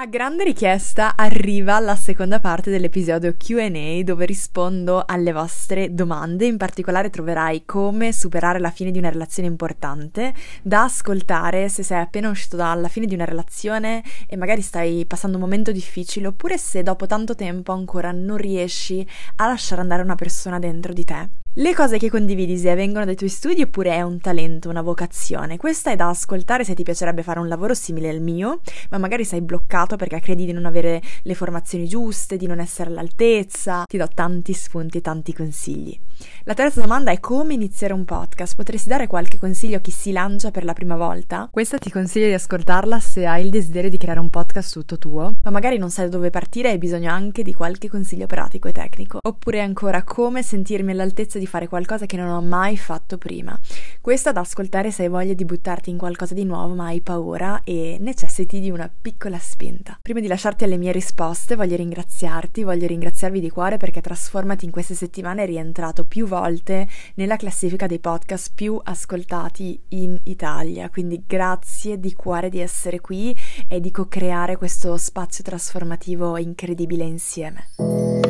A grande richiesta arriva la seconda parte dell'episodio QA dove rispondo alle vostre domande, in particolare troverai come superare la fine di una relazione importante da ascoltare se sei appena uscito dalla fine di una relazione e magari stai passando un momento difficile oppure se dopo tanto tempo ancora non riesci a lasciare andare una persona dentro di te. Le cose che condividi se vengono dai tuoi studi oppure è un talento, una vocazione. Questa è da ascoltare se ti piacerebbe fare un lavoro simile al mio, ma magari sei bloccato perché credi di non avere le formazioni giuste, di non essere all'altezza. Ti do tanti spunti e tanti consigli. La terza domanda è come iniziare un podcast. Potresti dare qualche consiglio a chi si lancia per la prima volta? Questa ti consiglio di ascoltarla se hai il desiderio di creare un podcast tutto tuo, ma magari non sai da dove partire e hai bisogno anche di qualche consiglio pratico e tecnico. Oppure ancora come sentirmi all'altezza di fare qualcosa che non ho mai fatto prima. Questo da ascoltare se hai voglia di buttarti in qualcosa di nuovo ma hai paura e necessiti di una piccola spinta. Prima di lasciarti alle mie risposte voglio ringraziarti, voglio ringraziarvi di cuore perché Trasformati in queste settimane è rientrato più volte nella classifica dei podcast più ascoltati in Italia, quindi grazie di cuore di essere qui e di co-creare questo spazio trasformativo incredibile insieme.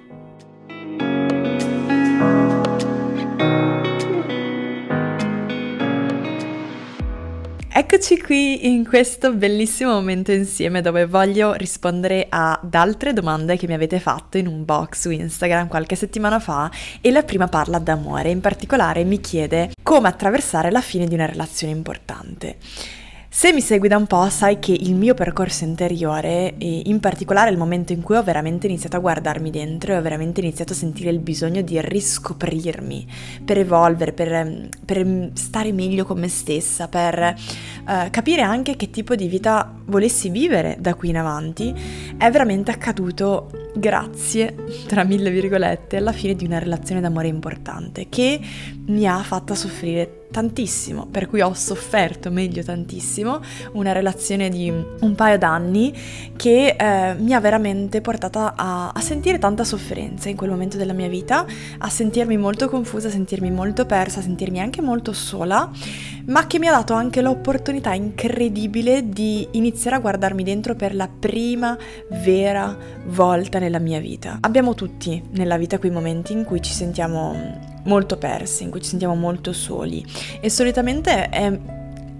Eccoci qui in questo bellissimo momento insieme dove voglio rispondere ad altre domande che mi avete fatto in un box su Instagram qualche settimana fa e la prima parla d'amore, in particolare mi chiede come attraversare la fine di una relazione importante. Se mi segui da un po' sai che il mio percorso interiore, e in particolare il momento in cui ho veramente iniziato a guardarmi dentro e ho veramente iniziato a sentire il bisogno di riscoprirmi, per evolvere, per, per stare meglio con me stessa, per uh, capire anche che tipo di vita volessi vivere da qui in avanti, è veramente accaduto grazie, tra mille virgolette, alla fine di una relazione d'amore importante che mi ha fatta soffrire tantissimo, per cui ho sofferto meglio tantissimo, una relazione di un paio d'anni che eh, mi ha veramente portata a, a, sentire tanta sofferenza in quel momento della mia vita, a sentirmi molto confusa, a sentirmi molto persa, a sentirmi anche molto sola, ma che mi ha dato anche l'opportunità incredibile di iniziare a guardarmi dentro per la prima vera volta nella mia vita. Abbiamo tutti nella vita quei momenti in cui ci sentiamo molto persi, in cui ci sentiamo molto soli. E solitamente è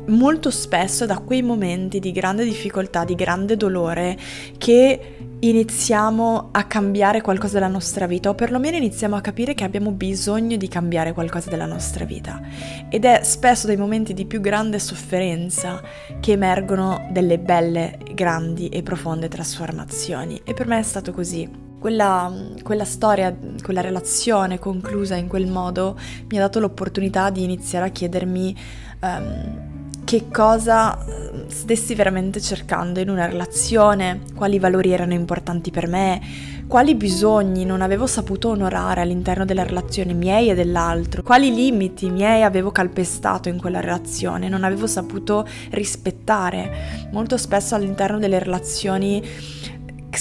molto spesso da quei momenti di grande difficoltà, di grande dolore che iniziamo a cambiare qualcosa della nostra vita o perlomeno iniziamo a capire che abbiamo bisogno di cambiare qualcosa della nostra vita. Ed è spesso dai momenti di più grande sofferenza che emergono delle belle, grandi e profonde trasformazioni. E per me è stato così. Quella, quella, storia, quella relazione conclusa in quel modo mi ha dato l'opportunità di iniziare a chiedermi um, che cosa ehm, stessi veramente cercando in una relazione, quali valori erano importanti per me, quali bisogni non avevo saputo onorare all'interno della relazione miei e dell'altro, quali limiti miei avevo calpestato in quella relazione, non avevo saputo rispettare. Molto spesso all'interno delle relazioni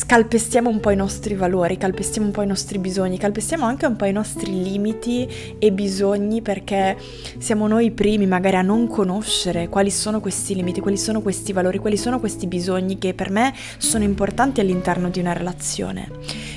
calpestiamo un po' i nostri valori, calpestiamo un po' i nostri bisogni, calpestiamo anche un po' i nostri limiti e bisogni perché siamo noi i primi magari a non conoscere quali sono questi limiti, quali sono questi valori, quali sono questi bisogni che per me sono importanti all'interno di una relazione.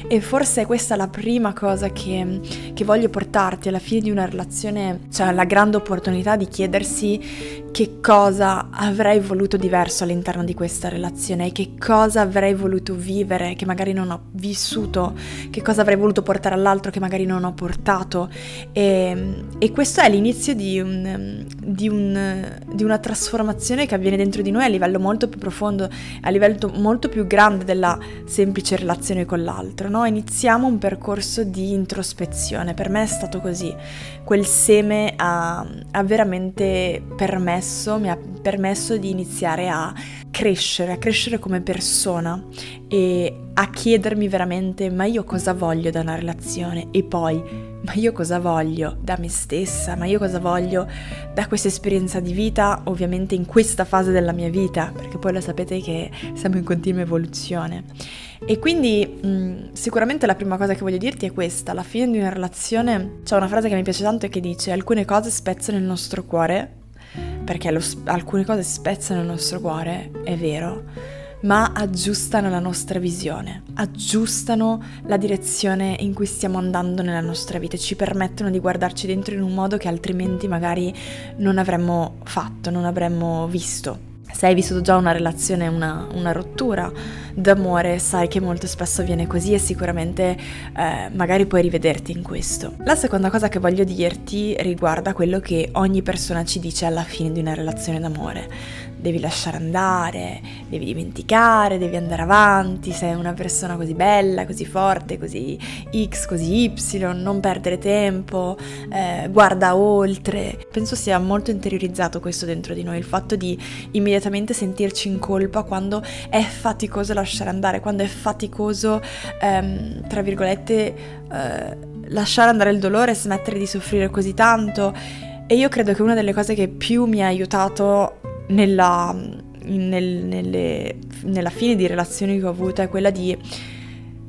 E forse è questa la prima cosa che, che voglio portarti alla fine di una relazione, cioè la grande opportunità di chiedersi che cosa avrei voluto diverso all'interno di questa relazione e che cosa avrei voluto vivere che magari non ho vissuto, che cosa avrei voluto portare all'altro che magari non ho portato. E, e questo è l'inizio di, un, di, un, di, una trasformazione che avviene dentro di noi a livello molto più profondo, a livello molto più grande della semplice relazione con l'altro. No? Iniziamo un percorso di introspezione, per me è stato così, quel seme ha, ha veramente permesso, mi ha permesso di iniziare a crescere, a crescere come persona e a chiedermi veramente ma io cosa voglio da una relazione? E poi ma io cosa voglio da me stessa, ma io cosa voglio da questa esperienza di vita, ovviamente in questa fase della mia vita, perché poi lo sapete che siamo in continua evoluzione. E quindi mh, sicuramente la prima cosa che voglio dirti è questa, alla fine di una relazione c'è una frase che mi piace tanto e che dice alcune cose spezzano il nostro cuore, perché lo, alcune cose spezzano il nostro cuore, è vero, ma aggiustano la nostra visione, aggiustano la direzione in cui stiamo andando nella nostra vita, ci permettono di guardarci dentro in un modo che altrimenti magari non avremmo fatto, non avremmo visto. Se hai vissuto già una relazione, una, una rottura d'amore, sai che molto spesso avviene così e sicuramente eh, magari puoi rivederti in questo. La seconda cosa che voglio dirti riguarda quello che ogni persona ci dice alla fine di una relazione d'amore devi lasciare andare, devi dimenticare, devi andare avanti, sei una persona così bella, così forte, così X, così Y, non perdere tempo, eh, guarda oltre. Penso sia molto interiorizzato questo dentro di noi, il fatto di immediatamente sentirci in colpa quando è faticoso lasciare andare, quando è faticoso, ehm, tra virgolette, eh, lasciare andare il dolore smettere di soffrire così tanto. E io credo che una delle cose che più mi ha aiutato nella, nel, nelle, nella fine di relazioni che ho avuto è quella di,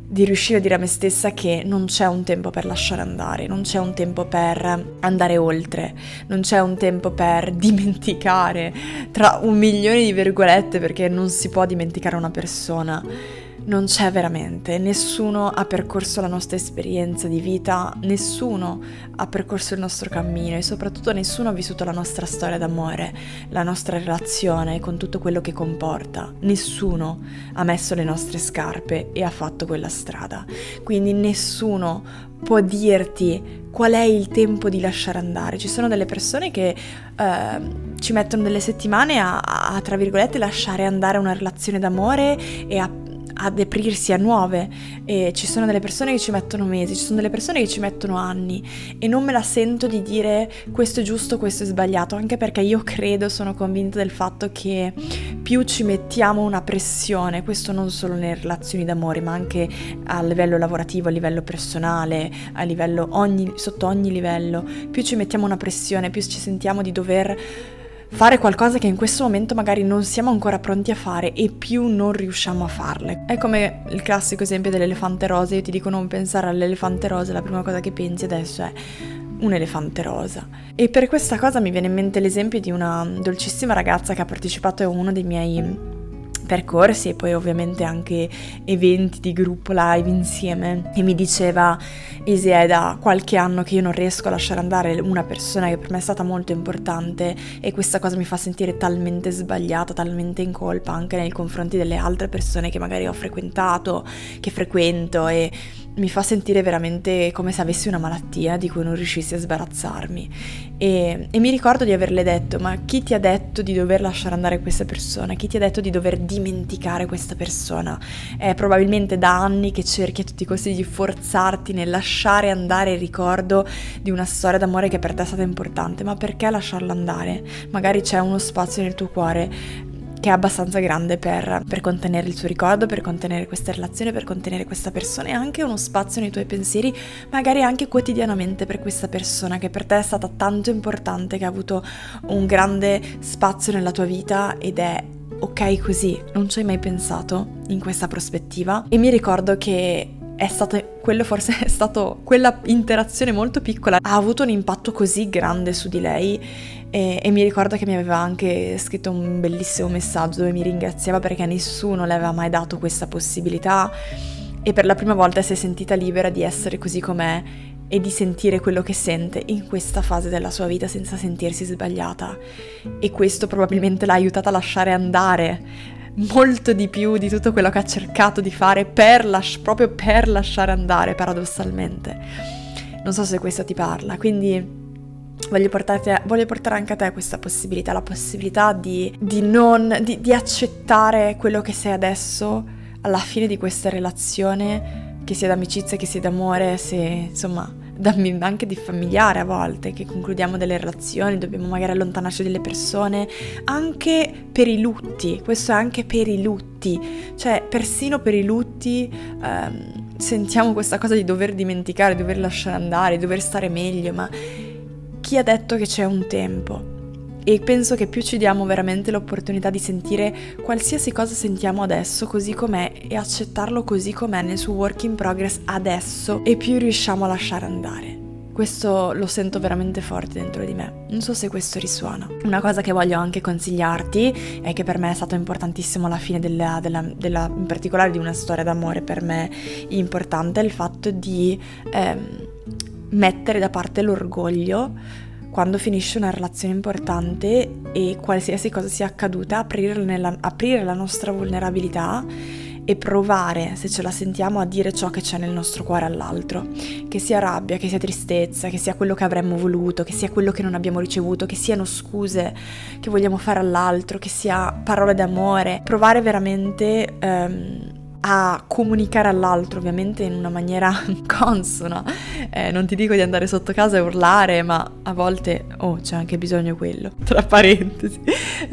di riuscire a dire a me stessa che non c'è un tempo per lasciare andare, non c'è un tempo per andare oltre, non c'è un tempo per dimenticare tra un milione di virgolette perché non si può dimenticare una persona non c'è veramente, nessuno ha percorso la nostra esperienza di vita, nessuno ha percorso il nostro cammino e soprattutto nessuno ha vissuto la nostra storia d'amore, la nostra relazione con tutto quello che comporta. Nessuno ha messo le nostre scarpe e ha fatto quella strada. Quindi nessuno può dirti qual è il tempo di lasciare andare. Ci sono delle persone che eh, ci mettono delle settimane a, a, tra virgolette, lasciare andare una relazione d'amore e a ad aprirsi a nuove. E ci sono delle persone che ci mettono mesi, ci sono delle persone che ci mettono anni. E non me la sento di dire questo è giusto, questo è sbagliato, anche perché io credo, sono convinta del fatto che più ci mettiamo una pressione, questo non solo nelle relazioni d'amore, ma anche a livello lavorativo, a livello personale, a livello ogni, sotto ogni livello, più ci mettiamo una pressione, più ci sentiamo di dover fare qualcosa che in questo momento magari non siamo ancora pronti a fare e più non riusciamo a farle. È come il classico esempio dell'elefante rosa, io ti dico non pensare all'elefante rosa, la prima cosa che pensi adesso è un elefante rosa. E per questa cosa mi viene in mente l'esempio di una dolcissima ragazza che ha partecipato a uno dei miei percorsi e poi ovviamente anche eventi di gruppo live insieme. E mi diceva Isi è da qualche anno che io non riesco a lasciare andare una persona che per me è stata molto importante e questa cosa mi fa sentire talmente sbagliata, talmente in colpa anche nei confronti delle altre persone che magari ho frequentato, che frequento e mi fa sentire veramente come se avessi una malattia di cui non riuscissi a sbarazzarmi. E, e, mi ricordo di averle detto, ma chi ti ha detto di dover lasciare andare questa persona? Chi ti ha detto di dover dimenticare questa persona? È probabilmente da anni che cerchi a tutti i costi di forzarti nel lasciare andare il ricordo di una storia d'amore che per te è stata importante, ma perché lasciarla andare? Magari c'è uno spazio nel tuo cuore che è abbastanza grande per, per, contenere il suo ricordo, per contenere questa relazione, per contenere questa persona e anche uno spazio nei tuoi pensieri, magari anche quotidianamente per questa persona che per te è stata tanto importante, che ha avuto un grande spazio nella tua vita ed è ok così, non ci hai mai pensato in questa prospettiva? E mi ricordo che è stato quello forse è stato quella interazione molto piccola ha avuto un impatto così grande su di lei e, e, mi ricordo che mi aveva anche scritto un bellissimo messaggio dove mi ringraziava perché nessuno le aveva mai dato questa possibilità e per la prima volta si è sentita libera di essere così com'è e di sentire quello che sente in questa fase della sua vita senza sentirsi sbagliata. E questo probabilmente l'ha aiutata a lasciare andare molto di più di tutto quello che ha cercato di fare per las- proprio per lasciare andare, paradossalmente. Non so se questo ti parla, quindi Voglio, voglio, portare anche a te questa possibilità, la possibilità di, di, non, di, di accettare quello che sei adesso alla fine di questa relazione, che sia d'amicizia, che sia d'amore, se insomma anche di familiare a volte, che concludiamo delle relazioni, dobbiamo magari allontanarci delle persone, anche per i lutti, questo è anche per i lutti, cioè persino per i lutti ehm, sentiamo questa cosa di dover dimenticare, dover lasciare andare, dover stare meglio, ma chi ha detto che c'è un tempo? e penso che più ci diamo veramente l'opportunità di sentire qualsiasi cosa sentiamo adesso così com'è e accettarlo così com'è nel suo work in progress adesso e più riusciamo a lasciare andare. Questo lo sento veramente forte dentro di me. Non so se questo risuona. Una cosa che voglio anche consigliarti e che per me è stato importantissimo alla fine della, della, della in particolare di una storia d'amore per me importante, è il fatto di ehm, mettere da parte l'orgoglio quando finisce una relazione importante e qualsiasi cosa sia accaduta, aprire, nella, aprire la nostra vulnerabilità e provare, se ce la sentiamo, a dire ciò che c'è nel nostro cuore all'altro, che sia rabbia, che sia tristezza, che sia quello che avremmo voluto, che sia quello che non abbiamo ricevuto, che siano scuse che vogliamo fare all'altro, che sia parole d'amore, provare veramente... Um, a comunicare all'altro, ovviamente in una maniera consona. Eh, non ti dico di andare sotto casa e urlare, ma a volte, oh, c'è anche bisogno quello, tra parentesi.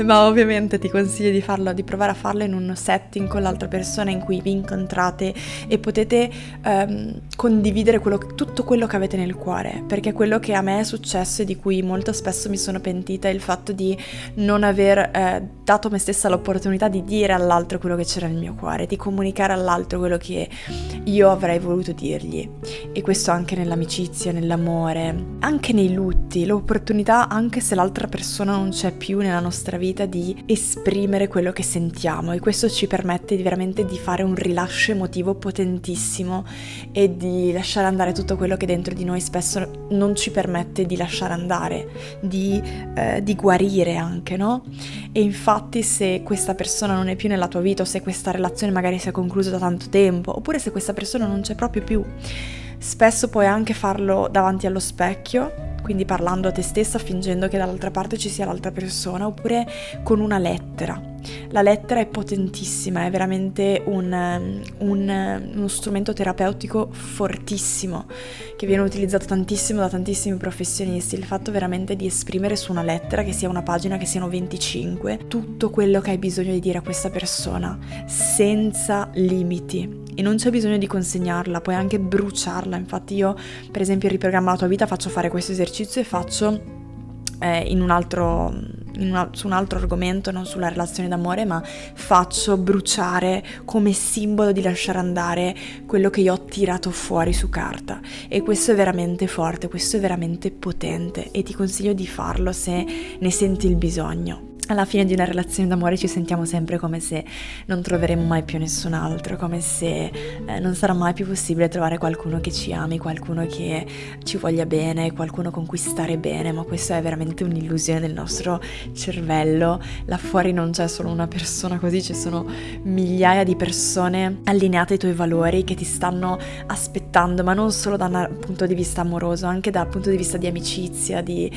ma ovviamente ti consiglio di farlo, di provare a farlo in un setting con l'altra persona in cui vi incontrate e potete ehm, condividere quello, tutto quello che avete nel cuore, perché quello che a me è successo e di cui molto spesso mi sono pentita è il fatto di non aver eh, dato a me stessa l'opportunità di dire all'altro quello che c'era nel mio cuore, di comunicare comunicare all'altro quello che io avrei voluto dirgli. E questo anche nell'amicizia, nell'amore, anche nei lutti, l'opportunità, anche se l'altra persona non c'è più nella nostra vita, di esprimere quello che sentiamo. E questo ci permette di veramente di fare un rilascio emotivo potentissimo e di lasciare andare tutto quello che dentro di noi spesso non ci permette di lasciare andare, di, eh, di guarire anche, no? E infatti se questa persona non è più nella tua vita o se questa relazione magari si è conclusa concluso da tanto tempo, oppure se questa persona non c'è proprio più. Spesso puoi anche farlo davanti allo specchio, quindi parlando a te stessa, fingendo che dall'altra parte ci sia l'altra persona, oppure con una lettera. La lettera è potentissima, è veramente un, un, uno strumento terapeutico fortissimo che viene utilizzato tantissimo da tantissimi professionisti. Il fatto veramente di esprimere su una lettera, che sia una pagina, che siano 25, tutto quello che hai bisogno di dire a questa persona, senza limiti. E non c'è bisogno di consegnarla, puoi anche bruciarla. Infatti io, per esempio, in riprogramma la tua vita faccio fare questo esercizio e faccio eh, in un altro una, su un altro argomento, non sulla relazione d'amore, ma faccio bruciare come simbolo di lasciare andare quello che io ho tirato fuori su carta. E questo è veramente forte, questo è veramente potente e ti consiglio di farlo se ne senti il bisogno alla fine di una relazione d'amore ci sentiamo sempre come se non troveremo mai più nessun altro, come se eh, non sarà mai più possibile trovare qualcuno che ci ami, qualcuno che ci voglia bene, qualcuno con cui stare bene, ma questa è veramente un'illusione del nostro cervello. Là fuori non c'è solo una persona così, ci sono migliaia di persone allineate ai tuoi valori che ti stanno aspettando, ma non solo da un punto di vista amoroso, anche dal punto di vista di amicizia, di,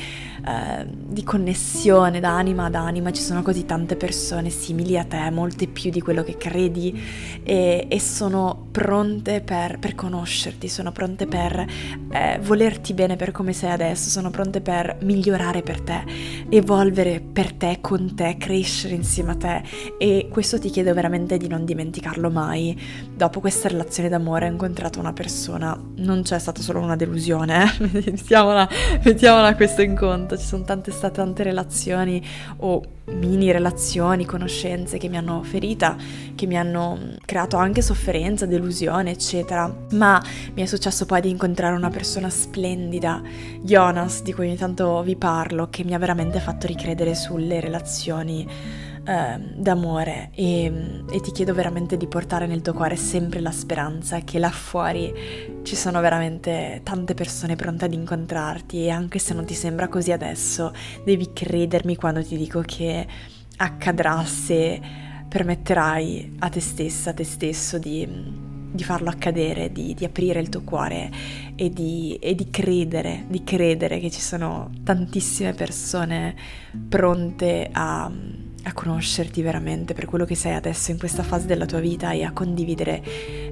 eh, di connessione da anima ad anima ma ci sono così tante persone simili a te, molte più di quello che credi e, e sono pronte per, per, conoscerti, sono pronte per eh, volerti bene per come sei adesso, sono pronte per migliorare per te, evolvere per te, con te, crescere insieme a te e questo ti chiedo veramente di non dimenticarlo mai. Dopo questa relazione d'amore ho incontrato una persona, non c'è stata solo una delusione, eh? mettiamola, mettiamola questo in conto, ci sono tante state tante relazioni o mini relazioni, conoscenze che mi hanno ferita, che mi hanno creato anche sofferenza, delusione, eccetera. Ma mi è successo poi di incontrare una persona splendida, Jonas, di cui ogni tanto vi parlo, che mi ha veramente fatto ricredere sulle relazioni eh, d'amore e, e ti chiedo veramente di portare nel tuo cuore sempre la speranza che là fuori ci sono veramente tante persone pronte ad incontrarti e anche se non ti sembra così adesso, devi credermi quando ti dico che accadrà se permetterai a te stessa, a te stesso di, di farlo accadere, di, di, aprire il tuo cuore e di, e di credere, di credere che ci sono tantissime persone pronte a a conoscerti veramente per quello che sei adesso in questa fase della tua vita e a condividere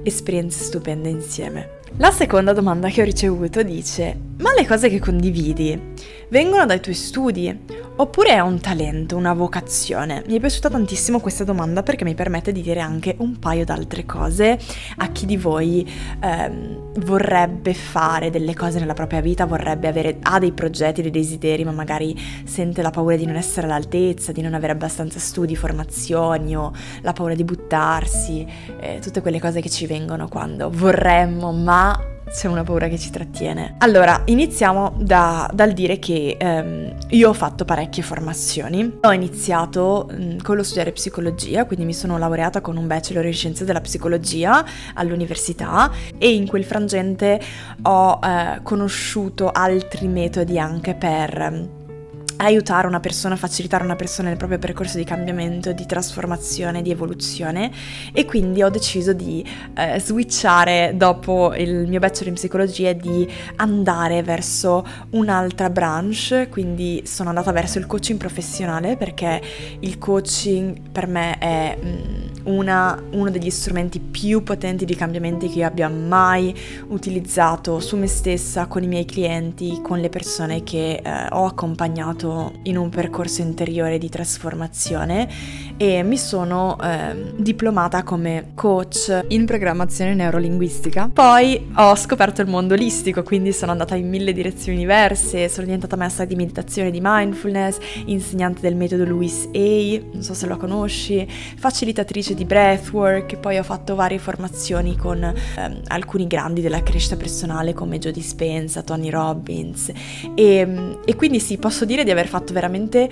esperienze stupende insieme. La seconda domanda che ho ricevuto dice: Ma le cose che condividi vengono dai tuoi studi oppure è un talento, una vocazione? Mi è piaciuta tantissimo questa domanda perché mi permette di dire anche un paio d'altre cose a chi di voi ehm, vorrebbe fare delle cose nella propria vita, vorrebbe avere, ha dei progetti, dei desideri, ma magari sente la paura di non essere all'altezza, di non avere abbastanza studi, formazioni o la paura di buttarsi, eh, tutte quelle cose che ci vengono quando vorremmo, ma c'è una paura che ci trattiene. Allora, iniziamo da, dal dire che ehm, io ho fatto parecchie formazioni. Ho iniziato mh, con lo studiare psicologia, quindi mi sono laureata con un bachelor in scienze della psicologia all'università e in quel frangente ho eh, conosciuto altri metodi anche per aiutare una persona, facilitare una persona nel proprio percorso di cambiamento, di trasformazione, di evoluzione. E quindi ho deciso di eh, switchare dopo il mio bachelor in psicologia di andare verso un'altra branch, quindi sono andata verso il coaching professionale perché il coaching per me è mm, una, uno degli strumenti più potenti di cambiamenti che io abbia mai utilizzato su me stessa, con i miei clienti, con le persone che eh, ho accompagnato in un percorso interiore di trasformazione e mi sono eh, diplomata come coach in programmazione neurolinguistica. Poi ho scoperto il mondo olistico, quindi sono andata in mille direzioni diverse, sono diventata maestra di meditazione di mindfulness, insegnante del metodo Louis A, non so se lo conosci, facilitatrice di breathwork, poi ho fatto varie formazioni con ehm, alcuni grandi della crescita personale come Joe Dispenza, Tony Robbins e, e quindi sì, posso dire di aver fatto veramente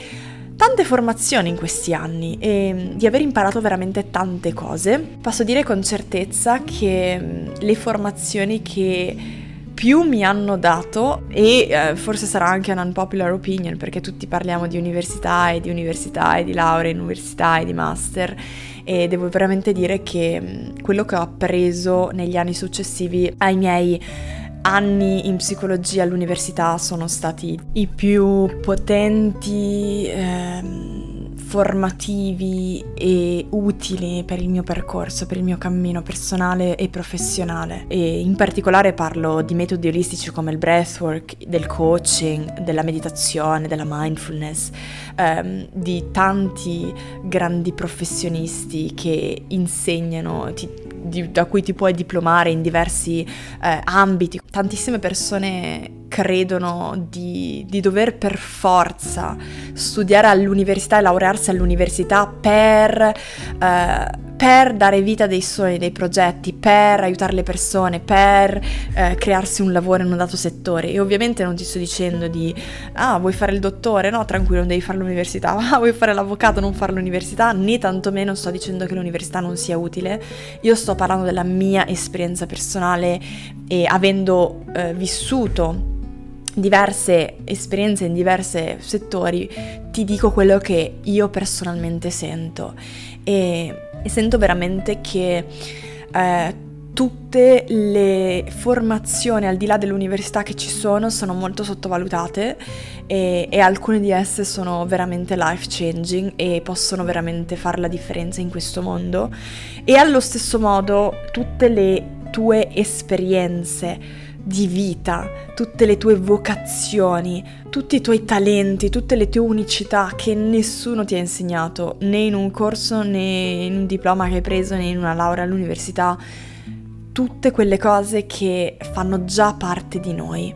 tante formazioni in questi anni e di aver imparato veramente tante cose. Posso dire con certezza che mm, le formazioni che più mi hanno dato e eh, forse sarà anche un unpopular opinion perché tutti parliamo di università e di università e di laurea in università e di master e devo veramente dire che mm, quello che ho appreso negli anni successivi ai miei anni in psicologia all'università sono stati i più potenti. Ehm, formativi e utili per il mio percorso, per il mio cammino personale e professionale. E in particolare parlo di metodi olistici come il breathwork, del coaching, della meditazione, della mindfulness, ehm, di tanti grandi professionisti che insegnano, ti, di, da cui ti puoi diplomare in diversi eh, ambiti. Tantissime persone credono di, di, dover per forza studiare all'università e laurearsi all'università per, eh, per, dare vita a dei sogni, dei progetti, per aiutare le persone, per eh, crearsi un lavoro in un dato settore. E ovviamente non ti sto dicendo di, ah, vuoi fare il dottore? No, tranquillo, non devi fare l'università. Ah, vuoi fare l'avvocato? Non fare l'università? Né tantomeno sto dicendo che l'università non sia utile. Io sto parlando della mia esperienza personale e avendo eh, vissuto diverse esperienze in diversi settori, ti dico quello che io personalmente sento e, e sento veramente che eh, tutte le formazioni al di là dell'università che ci sono sono molto sottovalutate e, e, alcune di esse sono veramente life changing e possono veramente fare la differenza in questo mondo. E allo stesso modo tutte le tue esperienze di vita, tutte le tue vocazioni, tutti i tuoi talenti, tutte le tue unicità che nessuno ti ha insegnato, né in un corso né in un diploma che hai preso né in una laurea all'università, tutte quelle cose che fanno già parte di noi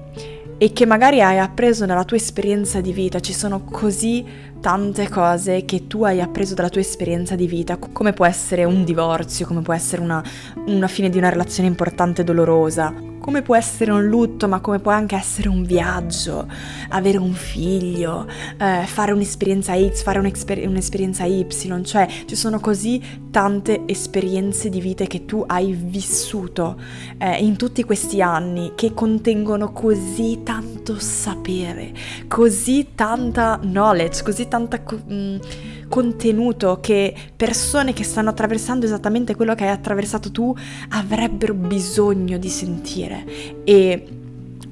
e che magari hai appreso nella tua esperienza di vita, ci sono così tante cose che tu hai appreso dalla tua esperienza di vita, come può essere un divorzio, come può essere una, una fine di una relazione importante e dolorosa, come può essere un lutto, ma come può anche essere un viaggio, avere un figlio, eh, fare un'esperienza X, fare un'esper- un'esperienza Y, cioè ci sono così tante esperienze di vita che tu hai vissuto eh, in tutti questi anni che contengono così tanto sapere, così tanta knowledge, così tanta... Co- mh, mm, contenuto che persone che stanno attraversando esattamente quello che hai attraversato tu avrebbero bisogno di sentire e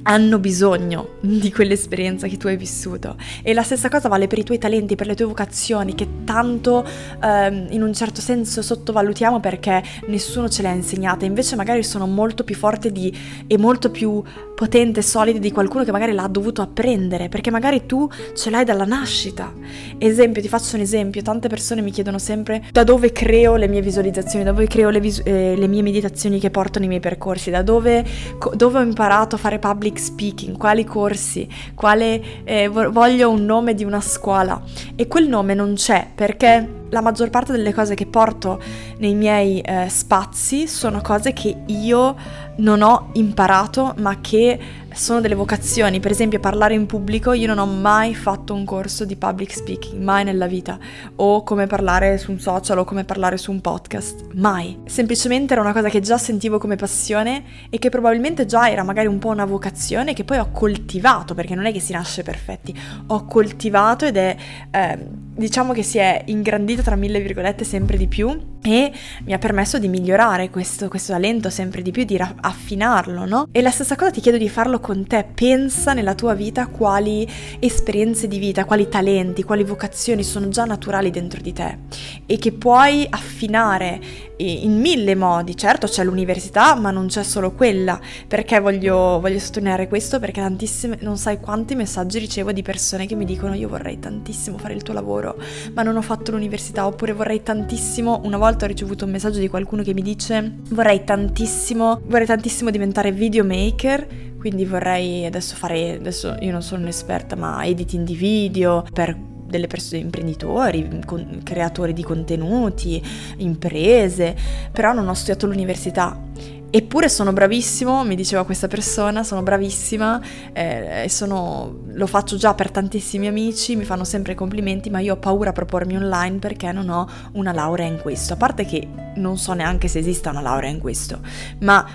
hanno bisogno di quell'esperienza che tu hai vissuto. E la stessa cosa vale per i tuoi talenti, per le tue vocazioni, che tanto ehm, in un certo senso sottovalutiamo perché nessuno ce le ha insegnate, invece magari sono molto più forti di, e molto più potente, solide di qualcuno che magari l'ha dovuto apprendere, perché magari tu ce l'hai dalla nascita. Esempio, ti faccio un esempio, tante persone mi chiedono sempre da dove creo le mie visualizzazioni, da dove creo le, vis- eh, le mie meditazioni che porto nei miei percorsi, da dove, co- dove, ho imparato a fare public speaking, quali corsi, quale eh, voglio un nome di una scuola. E quel nome non c'è perché la maggior parte delle cose che porto nei miei eh, spazi sono cose che io non ho imparato ma che sono delle vocazioni, per esempio parlare in pubblico, io non ho mai fatto un corso di public speaking, mai nella vita, o come parlare su un social o come parlare su un podcast, mai. Semplicemente era una cosa che già sentivo come passione e che probabilmente già era magari un po' una vocazione che poi ho coltivato, perché non è che si nasce perfetti, ho coltivato ed è, eh, diciamo che si è ingrandita tra mille virgolette sempre di più e mi ha permesso di migliorare questo, questo talento sempre di più, di affinarlo, no? E la stessa cosa ti chiedo di farlo con te, pensa nella tua vita quali esperienze di vita, quali talenti, quali vocazioni sono già naturali dentro di te e che puoi affinare in mille modi. Certo c'è l'università, ma non c'è solo quella. Perché voglio, voglio sottolineare questo? Perché tantissime, non sai quanti messaggi ricevo di persone che mi dicono io vorrei tantissimo fare il tuo lavoro, ma non ho fatto l'università, oppure vorrei tantissimo, una volta ho ricevuto un messaggio di qualcuno che mi dice vorrei tantissimo, vorrei tantissimo diventare videomaker, quindi vorrei adesso fare, adesso io non sono un'esperta, ma editing di video per delle persone, imprenditori, con, creatori di contenuti, imprese, però non ho studiato l'università. Eppure sono bravissimo, mi diceva questa persona, sono bravissima eh, sono, lo faccio già per tantissimi amici, mi fanno sempre complimenti, ma io ho paura a propormi online perché non ho una laurea in questo. A parte che non so neanche se esista una laurea in questo, ma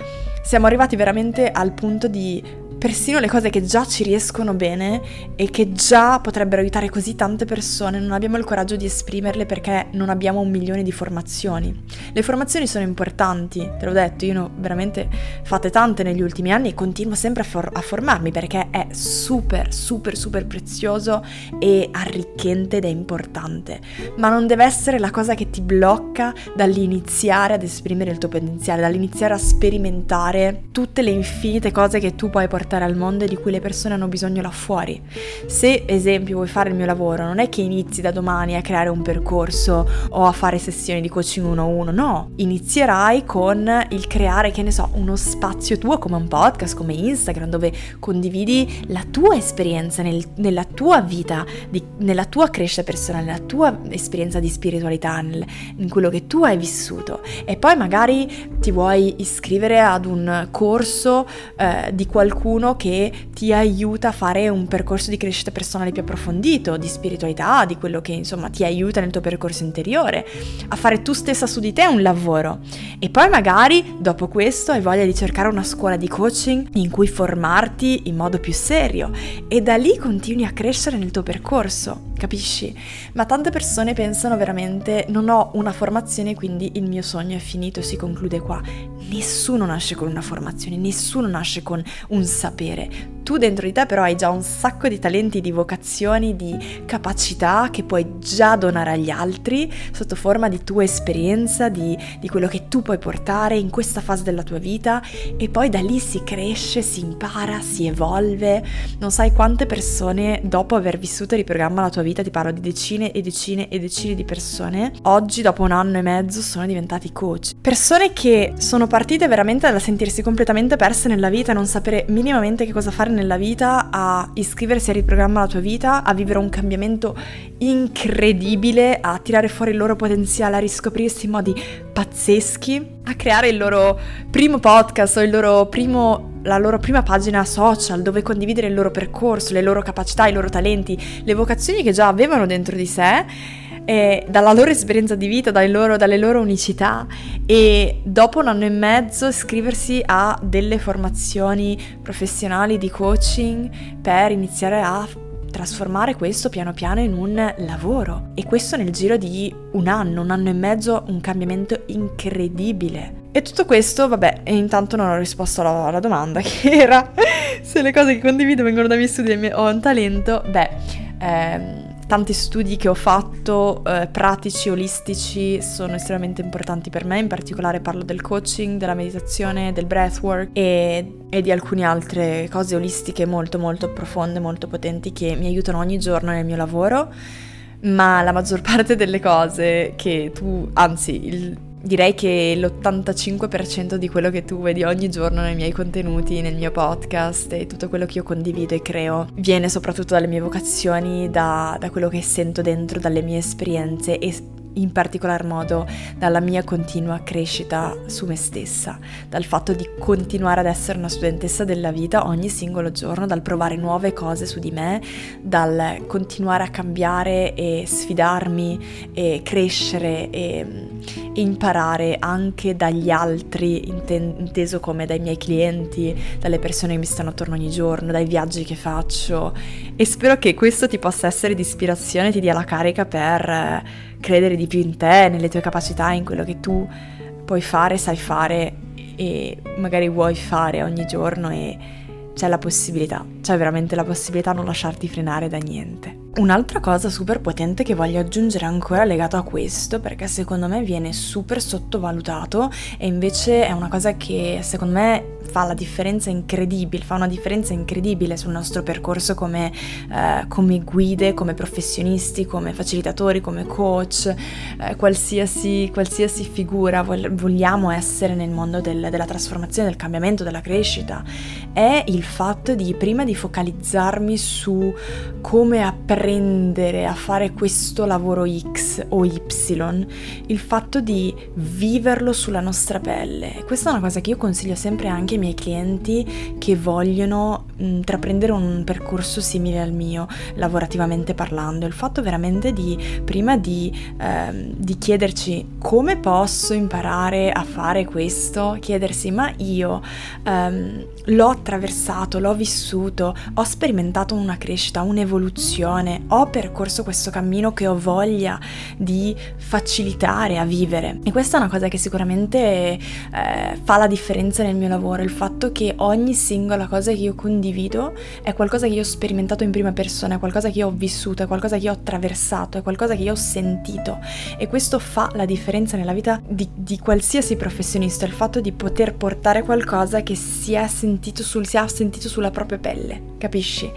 siamo arrivati veramente al punto di persino le cose che già ci riescono bene e che già potrebbero aiutare così tante persone, non abbiamo il coraggio di esprimerle perché non abbiamo un milione di formazioni. Le formazioni sono importanti, te l'ho detto, io no, veramente fate tante negli ultimi anni e continuo sempre a, for- a formarmi perché è super, super, super prezioso e arricchente ed è importante, ma non deve essere la cosa che ti blocca dall'iniziare ad esprimere il tuo potenziale, dall'iniziare a sperimentare tutte le infinite cose che tu puoi portare portare al mondo e di cui le persone hanno bisogno là fuori. Se, esempio, vuoi fare il mio lavoro, non è che inizi da domani a creare un percorso o a fare sessioni di coaching 1-1, no, inizierai con il creare, che ne so, uno spazio tuo come un podcast, come Instagram, dove condividi la tua esperienza nel, nella tua vita, di, nella tua crescita personale, nella tua esperienza di spiritualità, nel, in quello che tu hai vissuto. E poi magari ti vuoi iscrivere ad un corso eh, di qualcuno qualcuno che ti aiuta a fare un percorso di crescita personale più approfondito, di spiritualità, di quello che insomma ti aiuta nel tuo percorso interiore, a fare tu stessa su di te un lavoro. E poi magari dopo questo hai voglia di cercare una scuola di coaching in cui formarti in modo più serio e da lì continui a crescere nel tuo percorso capisci? Ma tante persone pensano veramente non ho una formazione quindi il mio sogno è finito, si conclude qua. Nessuno nasce con una formazione, nessuno nasce con un sapere tu dentro di te però hai già un sacco di talenti, di vocazioni, di capacità che puoi già donare agli altri sotto forma di tua esperienza, di, di quello che tu puoi portare in questa fase della tua vita e poi da lì si cresce, si impara, si evolve. Non sai quante persone dopo aver vissuto e riprogramma la tua vita, ti parlo di decine e decine e decine di persone, oggi dopo un anno e mezzo sono diventati coach. Persone che sono partite veramente dal sentirsi completamente perse nella vita, non sapere minimamente che cosa fare nella vita, a iscriversi a riprogramma la tua vita, a vivere un cambiamento incredibile, a tirare fuori il loro potenziale, a riscoprirsi in modi pazzeschi, a creare il loro primo podcast o loro primo, la loro prima pagina social dove condividere il loro percorso, le loro capacità, i loro talenti, le vocazioni che già avevano dentro di sé eh, dalla loro esperienza di vita, loro, dalle loro unicità e dopo un anno e mezzo iscriversi a delle formazioni professionali di coaching per iniziare a trasformare questo piano piano in un lavoro e questo nel giro di un anno, un anno e mezzo, un cambiamento incredibile. E tutto questo, vabbè, intanto non ho risposto alla, alla domanda che era se le cose che condivido vengono dai miei studi e ho un talento, beh, ehm, tanti studi che ho fatto, eh, pratici, olistici, sono estremamente importanti per me, in particolare parlo del coaching, della meditazione, del breathwork e, e di alcune altre cose olistiche molto molto profonde, molto potenti che mi aiutano ogni giorno nel mio lavoro, ma la maggior parte delle cose che tu, anzi il Direi che l'85% di quello che tu vedi ogni giorno nei miei contenuti, nel mio podcast e tutto quello che io condivido e creo viene soprattutto dalle mie vocazioni, da, da quello che sento dentro, dalle mie esperienze e in particolar modo dalla mia continua crescita su me stessa, dal fatto di continuare ad essere una studentessa della vita ogni singolo giorno, dal provare nuove cose su di me, dal continuare a cambiare e sfidarmi e crescere e, imparare anche dagli altri, inteso come dai miei clienti, dalle persone che mi stanno attorno ogni giorno, dai viaggi che faccio e spero che questo ti possa essere di ispirazione, ti dia la carica per credere di più in te, nelle tue capacità, in quello che tu puoi fare, sai fare e magari vuoi fare ogni giorno e c'è la possibilità, c'è veramente la possibilità di non lasciarti frenare da niente. Un'altra cosa super potente che voglio aggiungere ancora legato a questo, perché secondo me viene super sottovalutato e invece è una cosa che secondo me fa la differenza incredibile, fa una differenza incredibile sul nostro percorso come, eh, come guide, come professionisti, come facilitatori, come coach, eh, qualsiasi, qualsiasi, figura vogliamo essere nel mondo del, della trasformazione, del cambiamento, della crescita, è il fatto di prima di focalizzarmi su come apprendere a fare questo lavoro X o Y, il fatto di viverlo sulla nostra pelle. Questa è una cosa che io consiglio sempre anche ai miei clienti che vogliono intraprendere un percorso simile al mio, lavorativamente parlando. Il fatto veramente di, prima di, ehm, di chiederci come posso imparare a fare questo, chiedersi ma io ehm, l'ho attraversato, l'ho vissuto, ho sperimentato una crescita, un'evoluzione, ho percorso questo cammino che ho voglia di facilitare a vivere. E questa è una cosa che sicuramente eh, fa la differenza nel mio lavoro, il fatto che ogni singola cosa che io condivido è qualcosa che io ho sperimentato in prima persona, è qualcosa che io ho vissuto, è qualcosa che io ho attraversato, è qualcosa che io ho sentito. E questo fa la differenza nella vita di, di qualsiasi professionista, il fatto di poter portare qualcosa che si è sentito sentito, sul, si ha sentito sulla propria pelle, capisci?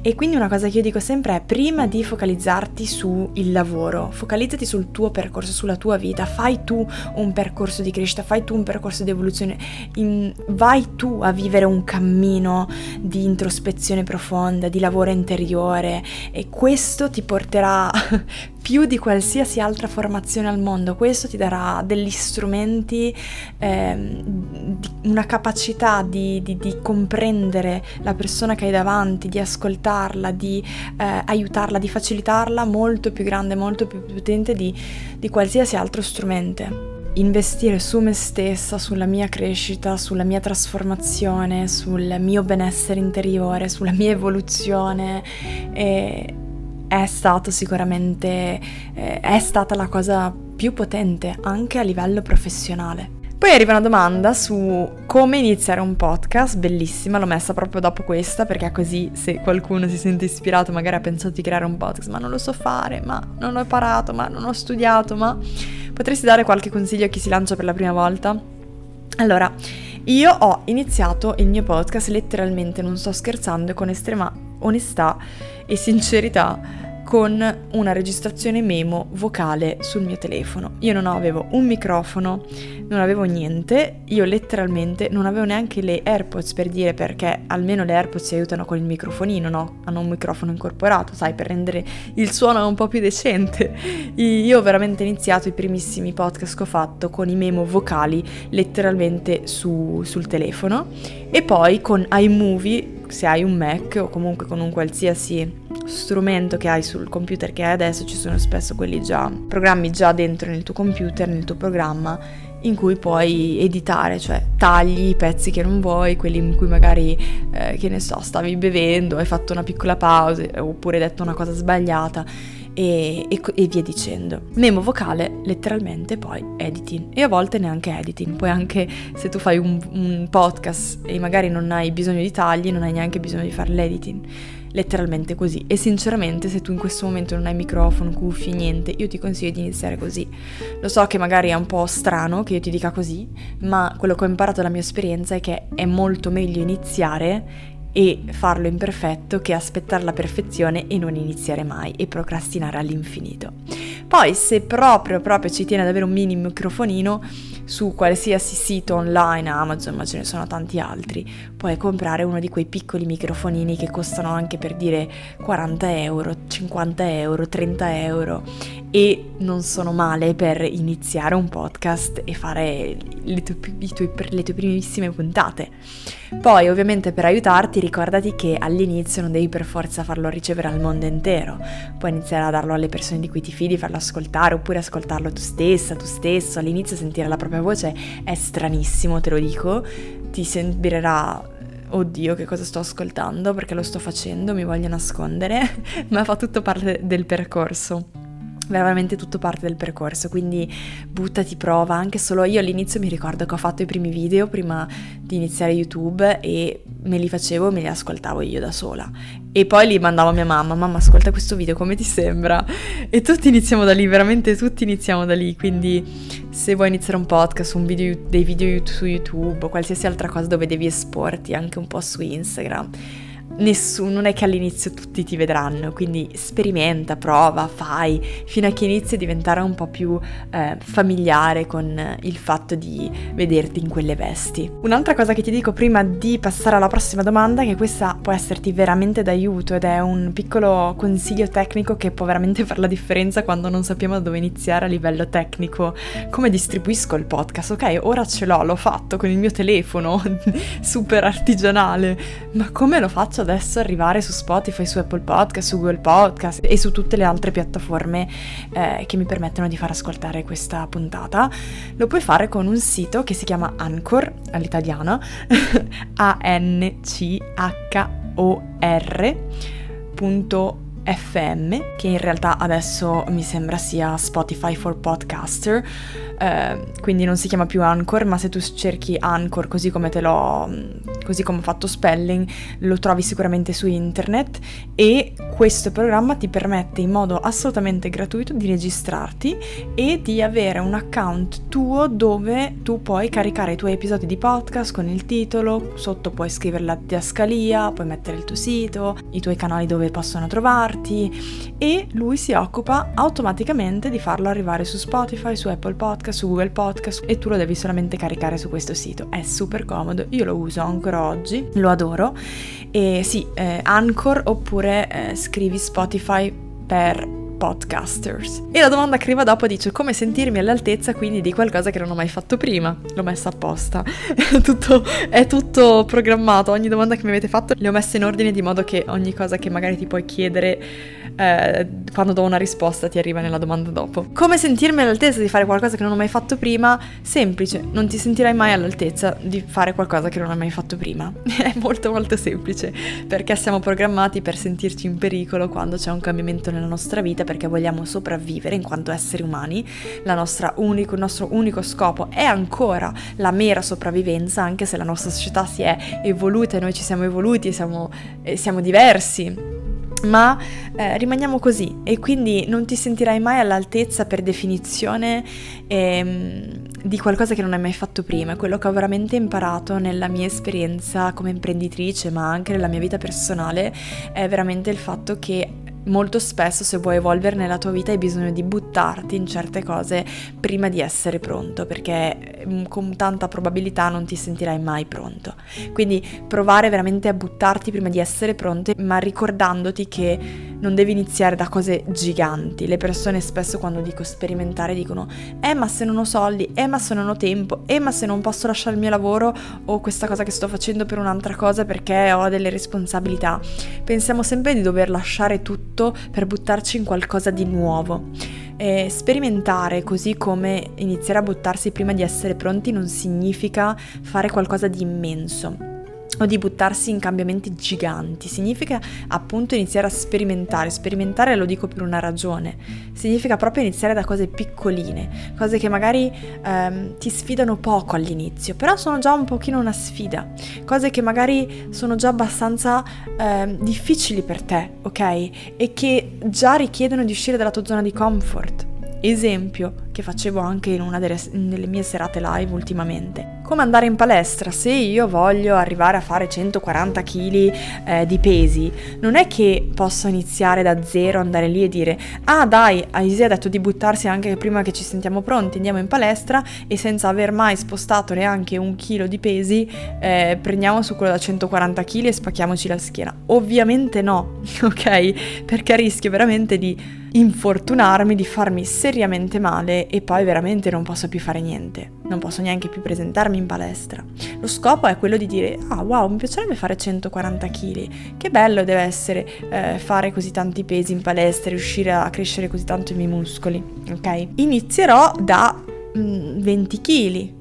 E quindi una cosa che io dico sempre è prima di focalizzarti sul lavoro, focalizzati sul tuo percorso, sulla tua vita, fai tu un percorso di crescita, fai tu un percorso di evoluzione, in, vai tu a vivere un cammino di introspezione profonda, di lavoro interiore e questo ti porterà più di qualsiasi altra formazione al mondo. Questo ti darà degli strumenti, eh, una capacità di, di, di, comprendere la persona che hai davanti, di ascoltarla, di eh, aiutarla, di facilitarla molto più grande, molto più potente di, di qualsiasi altro strumento investire su me stessa, sulla mia crescita, sulla mia trasformazione, sul mio benessere interiore, sulla mia evoluzione e è stato sicuramente, eh, è stata la cosa più potente anche a livello professionale. Poi arriva una domanda su come iniziare un podcast, bellissima, l'ho messa proprio dopo questa perché così se qualcuno si sente ispirato magari ha pensato di creare un podcast, ma non lo so fare, ma non ho imparato, ma non ho studiato, ma potresti dare qualche consiglio a chi si lancia per la prima volta? Allora, io ho iniziato il mio podcast letteralmente, non sto scherzando, con estrema onestà e sincerità con una registrazione memo vocale sul mio telefono. Io non avevo un microfono, non avevo niente, io letteralmente non avevo neanche le AirPods per dire perché almeno le AirPods si aiutano con il microfonino, no? Hanno un microfono incorporato, sai, per rendere il suono un po' più decente. Io ho veramente iniziato i primissimi podcast che ho fatto con i memo vocali letteralmente su, sul telefono e poi con iMovie se hai un Mac o comunque con un qualsiasi strumento che hai sul computer che hai adesso, ci sono spesso quelli già, programmi già dentro nel tuo computer, nel tuo programma in cui puoi editare, cioè tagli i pezzi che non vuoi, quelli in cui magari, eh, che ne so, stavi bevendo, hai fatto una piccola pausa oppure hai detto una cosa sbagliata e, e, e, via dicendo. Memo vocale, letteralmente, poi editing e a volte neanche editing. Poi anche se tu fai un, un podcast e magari non hai bisogno di tagli, non hai neanche bisogno di fare l'editing letteralmente così. E sinceramente, se tu in questo momento non hai microfono, cuffie, niente, io ti consiglio di iniziare così. Lo so che magari è un po' strano che io ti dica così, ma quello che ho imparato dalla mia esperienza è che è molto meglio iniziare e farlo imperfetto che aspettare la perfezione e non iniziare mai e procrastinare all'infinito. Poi se proprio proprio ci tiene ad avere un mini microfonino su qualsiasi sito online, Amazon, ma ce ne sono tanti altri, puoi comprare uno di quei piccoli microfonini che costano anche per dire 40 euro, 50 euro, 30 euro e non sono male per iniziare un podcast e fare le tue, tue, le tue primissime puntate. Poi ovviamente per aiutarti ricordati che all'inizio non devi per forza farlo ricevere al mondo intero, puoi iniziare a darlo alle persone di cui ti fidi, farlo ascoltare oppure ascoltarlo tu stessa, tu stesso, all'inizio sentire la propria voce è stranissimo, te lo dico, ti sembrerà oddio che cosa sto ascoltando? Perché lo sto facendo, mi voglio nascondere, ma fa tutto parte del percorso veramente tutto parte del percorso, quindi buttati, prova, anche solo io all'inizio mi ricordo che ho fatto i primi video prima di iniziare YouTube e me li facevo e me li ascoltavo io da sola e poi li mandavo a mia mamma, mamma ascolta questo video come ti sembra? E tutti iniziamo da lì, veramente tutti iniziamo da lì, quindi se vuoi iniziare un podcast, un video, dei video su YouTube o qualsiasi altra cosa dove devi esporti anche un po' su Instagram, nessuno, non è che all'inizio tutti ti vedranno, quindi sperimenta, prova, fai, fino a che inizi a diventare un po' più eh, familiare con il fatto di vederti in quelle vesti. Un'altra cosa che ti dico prima di passare alla prossima domanda che questa può esserti veramente d'aiuto ed è un piccolo consiglio tecnico che può veramente fare la differenza quando non sappiamo da dove iniziare a livello tecnico. Come distribuisco il podcast? Ok, ora ce l'ho, l'ho fatto con il mio telefono, super artigianale, ma come lo faccio adesso arrivare su Spotify, su Apple Podcast, su Google Podcast e su tutte le altre piattaforme eh, che mi permettono di far ascoltare questa puntata. Lo puoi fare con un sito che si chiama Anchor all'italiana, A-N-C-H-O-R. FM, che in realtà adesso mi sembra sia Spotify for Podcaster, eh, quindi non si chiama più Anchor, ma se tu cerchi Anchor così come te l'ho, così come ho fatto spelling, lo trovi sicuramente su internet. E questo programma ti permette in modo assolutamente gratuito di registrarti e di avere un account tuo dove tu puoi caricare i tuoi episodi di podcast con il titolo, sotto puoi scrivere la didascalia, puoi mettere il tuo sito, i tuoi canali dove possono trovarti e lui si occupa automaticamente di farlo arrivare su Spotify, su Apple podcast, su Google Podcast e tu lo devi solamente caricare su questo sito. È super comodo, io lo uso ancora oggi, lo adoro. E sì, eh, Anchor oppure eh, scrivi Spotify per podcasters. E la domanda che arriva dopo dice come sentirmi all'altezza quindi di qualcosa che non ho mai fatto prima. L'ho messa apposta. È tutto, è tutto programmato, ogni domanda che mi avete fatto le ho messe in ordine di modo che ogni cosa che magari ti puoi chiedere eh, quando do una risposta ti arriva nella domanda dopo. Come sentirmi all'altezza di fare qualcosa che non ho mai fatto prima? Semplice, non ti sentirai mai all'altezza di fare qualcosa che non hai mai fatto prima. È molto molto semplice, perché siamo programmati per sentirci in pericolo quando c'è un cambiamento nella nostra vita, perché vogliamo sopravvivere in quanto esseri umani. Unico, il nostro unico scopo è ancora la mera sopravvivenza, anche se la nostra società si è evoluta e noi ci siamo evoluti siamo, e siamo diversi ma eh, rimaniamo così e quindi non ti sentirai mai all'altezza per definizione ehm, di qualcosa che non hai mai fatto prima. Quello che ho veramente imparato nella mia esperienza come imprenditrice, ma anche nella mia vita personale, è veramente il fatto che molto spesso se vuoi evolvere nella tua vita hai bisogno di buttarti in certe cose prima di essere pronto, perché mm, con tanta probabilità non ti sentirai mai pronto. Quindi provare veramente a buttarti prima di essere pronte, ma ricordandoti che non devi iniziare da cose giganti. Le persone spesso quando dico sperimentare dicono "Eh, ma se non ho soldi, eh, ma se non ho tempo, eh, ma se non posso lasciare il mio lavoro o questa cosa che sto facendo per un'altra cosa perché ho delle responsabilità". Pensiamo sempre di dover lasciare tutto per buttarci in qualcosa di nuovo. E sperimentare così come iniziare a buttarsi prima di essere pronti non significa fare qualcosa di immenso o di buttarsi in cambiamenti giganti, significa appunto iniziare a sperimentare. Sperimentare lo dico per una ragione, significa proprio iniziare da cose piccoline, cose che magari ehm, ti sfidano poco all'inizio, però sono già un pochino una sfida, cose che magari sono già abbastanza ehm, difficili per te, ok? E che già richiedono di uscire dalla tua zona di comfort. Esempio che facevo anche in una delle, delle, mie serate live ultimamente. Come andare in palestra? Se io voglio arrivare a fare 140 kg eh, di pesi, non è che posso iniziare da zero, andare lì e dire ah dai, Aisi ha detto di buttarsi anche prima che ci sentiamo pronti, andiamo in palestra e senza aver mai spostato neanche un chilo di pesi eh, prendiamo su quello da 140 kg e spacchiamoci la schiena. Ovviamente no, ok? Perché rischio veramente di infortunarmi, di farmi seriamente male e poi veramente non posso più fare niente, non posso neanche più presentarmi in palestra. Lo scopo è quello di dire, ah wow, mi piacerebbe fare 140 kg, che bello deve essere eh, fare così tanti pesi in palestra, riuscire a crescere così tanto i miei muscoli, ok? Inizierò da mm, 20 kg,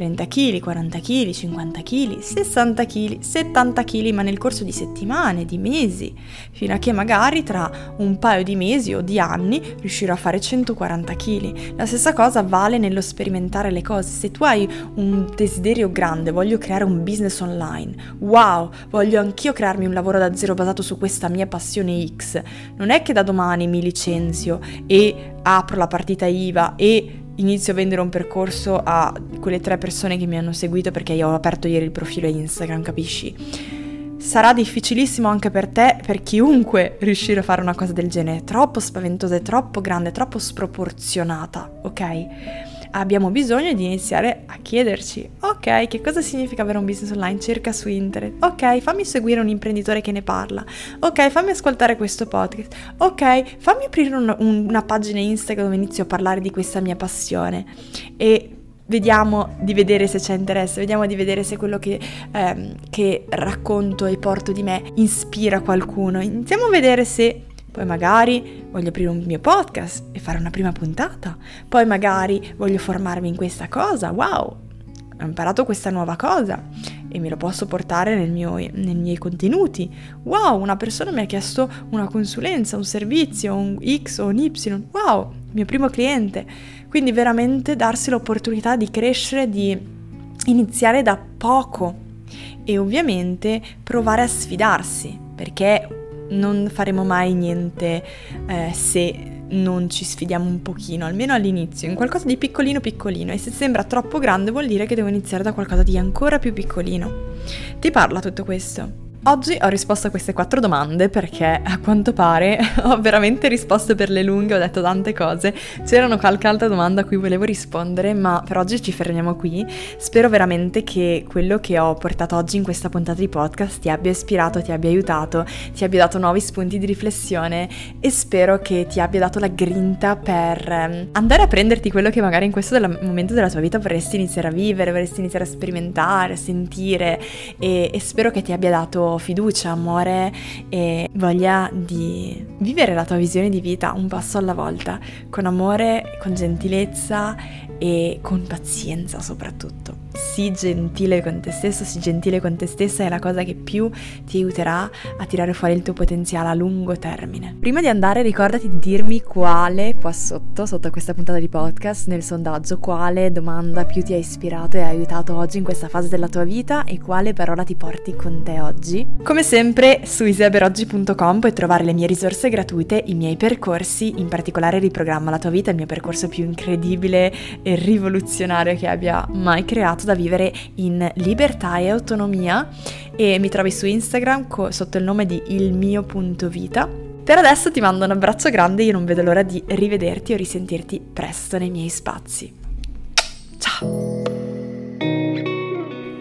30 kg, 40 kg, 50 kg, 60 kg, 70 kg, ma nel corso di settimane, di mesi, fino a che magari tra un paio di mesi o di anni riuscirò a fare 140 kg. La stessa cosa vale nello sperimentare le cose. Se tu hai un desiderio grande, voglio creare un business online, wow, voglio anch'io crearmi un lavoro da zero basato su questa mia passione X, non è che da domani mi licenzio e apro la partita IVA e inizio a vendere un percorso a quelle tre persone che mi hanno seguito perché io ho aperto ieri il profilo Instagram, capisci? Sarà difficilissimo anche per te, per chiunque, riuscire a fare una cosa del genere. È troppo spaventosa, è troppo grande, è troppo sproporzionata, ok? Abbiamo bisogno di iniziare a chiederci, ok, che cosa significa avere un business online? Cerca su internet, ok, fammi seguire un imprenditore che ne parla, ok, fammi ascoltare questo podcast, ok, fammi aprire un, un, una pagina Instagram dove inizio a parlare di questa mia passione e vediamo di vedere se c'è interesse, vediamo di vedere se quello che, ehm, che racconto e porto di me ispira qualcuno. Iniziamo a vedere se poi magari voglio aprire un mio podcast e fare una prima puntata. Poi magari voglio formarmi in questa cosa. Wow, ho imparato questa nuova cosa e me lo posso portare nel mio, nei miei contenuti. Wow, una persona mi ha chiesto una consulenza, un servizio, un X o un Y. Wow, mio primo cliente. Quindi veramente darsi l'opportunità di crescere, di iniziare da poco e ovviamente provare a sfidarsi, perché non faremo mai niente eh, se non ci sfidiamo un pochino, almeno all'inizio, in qualcosa di piccolino piccolino e se sembra troppo grande vuol dire che devo iniziare da qualcosa di ancora più piccolino. Ti parla tutto questo? Oggi ho risposto a queste quattro domande perché a quanto pare ho veramente risposto per le lunghe, ho detto tante cose. C'erano qualche altra domanda a cui volevo rispondere, ma per oggi ci fermiamo qui. Spero veramente che quello che ho portato oggi in questa puntata di podcast ti abbia ispirato, ti abbia aiutato, ti abbia dato nuovi spunti di riflessione e spero che ti abbia dato la grinta per ehm, andare a prenderti quello che magari in questo momento della tua vita vorresti iniziare a vivere, vorresti iniziare a sperimentare, a sentire e, e spero che ti abbia dato fiducia, amore e voglia di vivere la tua visione di vita un passo alla volta, con amore, con gentilezza e con pazienza soprattutto sii gentile con te stesso, sii gentile con te stessa è la cosa che più ti aiuterà a tirare fuori il tuo potenziale a lungo termine. Prima di andare ricordati di dirmi quale, qua sotto, sotto questa puntata di podcast, nel sondaggio, quale domanda più ti ha ispirato e aiutato oggi in questa fase della tua vita e quale parola ti porti con te oggi. Come sempre su iseberoggi.com puoi trovare le mie risorse gratuite, i miei percorsi, in particolare riprogramma la tua vita, il mio percorso più incredibile e rivoluzionario che abbia mai creato da vivere in libertà e autonomia e mi trovi su Instagram co- sotto il nome di ilmio.vita. Per adesso ti mando un abbraccio grande, io non vedo l'ora di rivederti o risentirti presto nei miei spazi. Ciao!